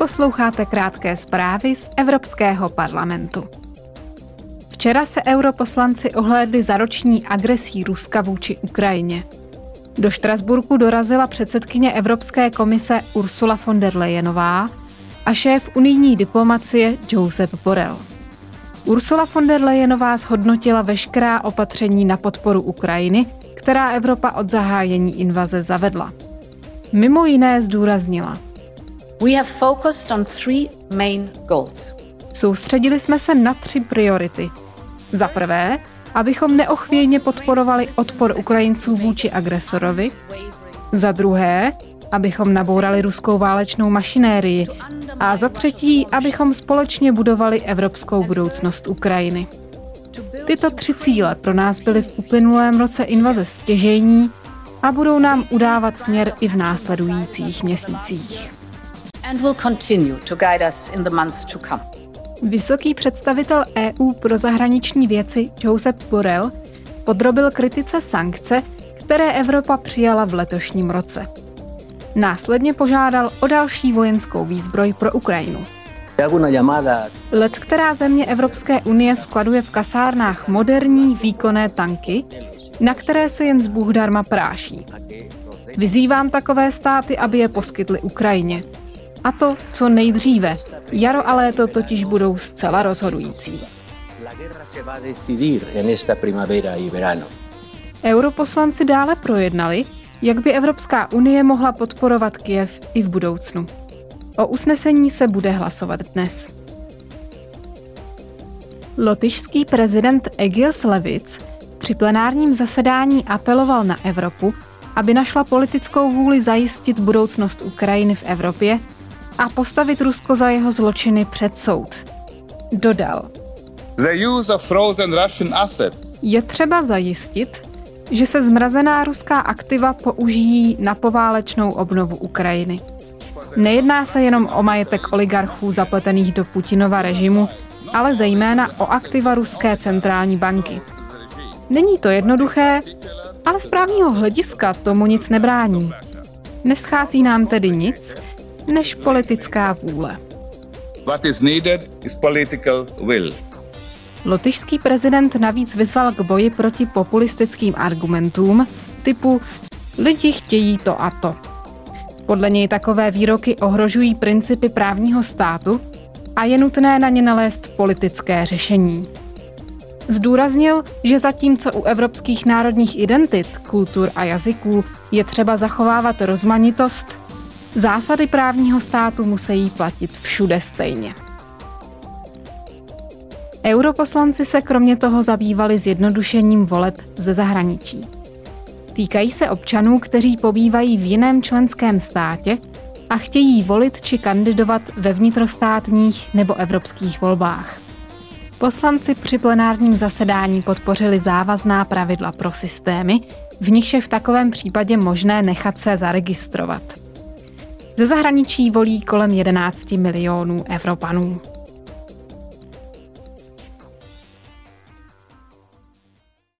Posloucháte krátké zprávy z Evropského parlamentu. Včera se europoslanci ohlédli za roční agresí Ruska vůči Ukrajině. Do Štrasburku dorazila předsedkyně Evropské komise Ursula von der Leyenová a šéf unijní diplomacie Josep Borrell. Ursula von der Leyenová zhodnotila veškerá opatření na podporu Ukrajiny, která Evropa od zahájení invaze zavedla. Mimo jiné zdůraznila. We have focused on three main goals. Soustředili jsme se na tři priority. Za prvé, abychom neochvějně podporovali odpor Ukrajinců vůči agresorovi. Za druhé, abychom nabourali ruskou válečnou mašinérii. A za třetí, abychom společně budovali evropskou budoucnost Ukrajiny. Tyto tři cíle pro nás byly v uplynulém roce invaze stěžejní a budou nám udávat směr i v následujících měsících. Vysoký představitel EU pro zahraniční věci Josep Borrell podrobil kritice sankce, které Evropa přijala v letošním roce. Následně požádal o další vojenskou výzbroj pro Ukrajinu. Lec, která země Evropské unie skladuje v kasárnách moderní výkonné tanky, na které se jen z Bůh darma práší. Vyzývám takové státy, aby je poskytly Ukrajině. A to co nejdříve. Jaro a léto totiž budou zcela rozhodující. Europoslanci dále projednali, jak by Evropská unie mohla podporovat Kiev i v budoucnu. O usnesení se bude hlasovat dnes. Lotyšský prezident Egils Levic při plenárním zasedání apeloval na Evropu, aby našla politickou vůli zajistit budoucnost Ukrajiny v Evropě a postavit Rusko za jeho zločiny před soud. Dodal. The use of frozen Russian assets. Je třeba zajistit, že se zmrazená ruská aktiva použijí na poválečnou obnovu Ukrajiny. Nejedná se jenom o majetek oligarchů zapletených do Putinova režimu, ale zejména o aktiva Ruské centrální banky. Není to jednoduché, ale z právního hlediska tomu nic nebrání. Neschází nám tedy nic, než politická vůle. What is needed is political will. Lotyšský prezident navíc vyzval k boji proti populistickým argumentům typu lidi chtějí to a to. Podle něj takové výroky ohrožují principy právního státu a je nutné na ně nalézt politické řešení. Zdůraznil, že zatímco u evropských národních identit, kultur a jazyků je třeba zachovávat rozmanitost, zásady právního státu musí platit všude stejně. Europoslanci se kromě toho zabývali zjednodušením voleb ze zahraničí. Týkají se občanů, kteří pobývají v jiném členském státě a chtějí volit či kandidovat ve vnitrostátních nebo evropských volbách. Poslanci při plenárním zasedání podpořili závazná pravidla pro systémy, v nichž je v takovém případě možné nechat se zaregistrovat. Ze zahraničí volí kolem 11 milionů Evropanů.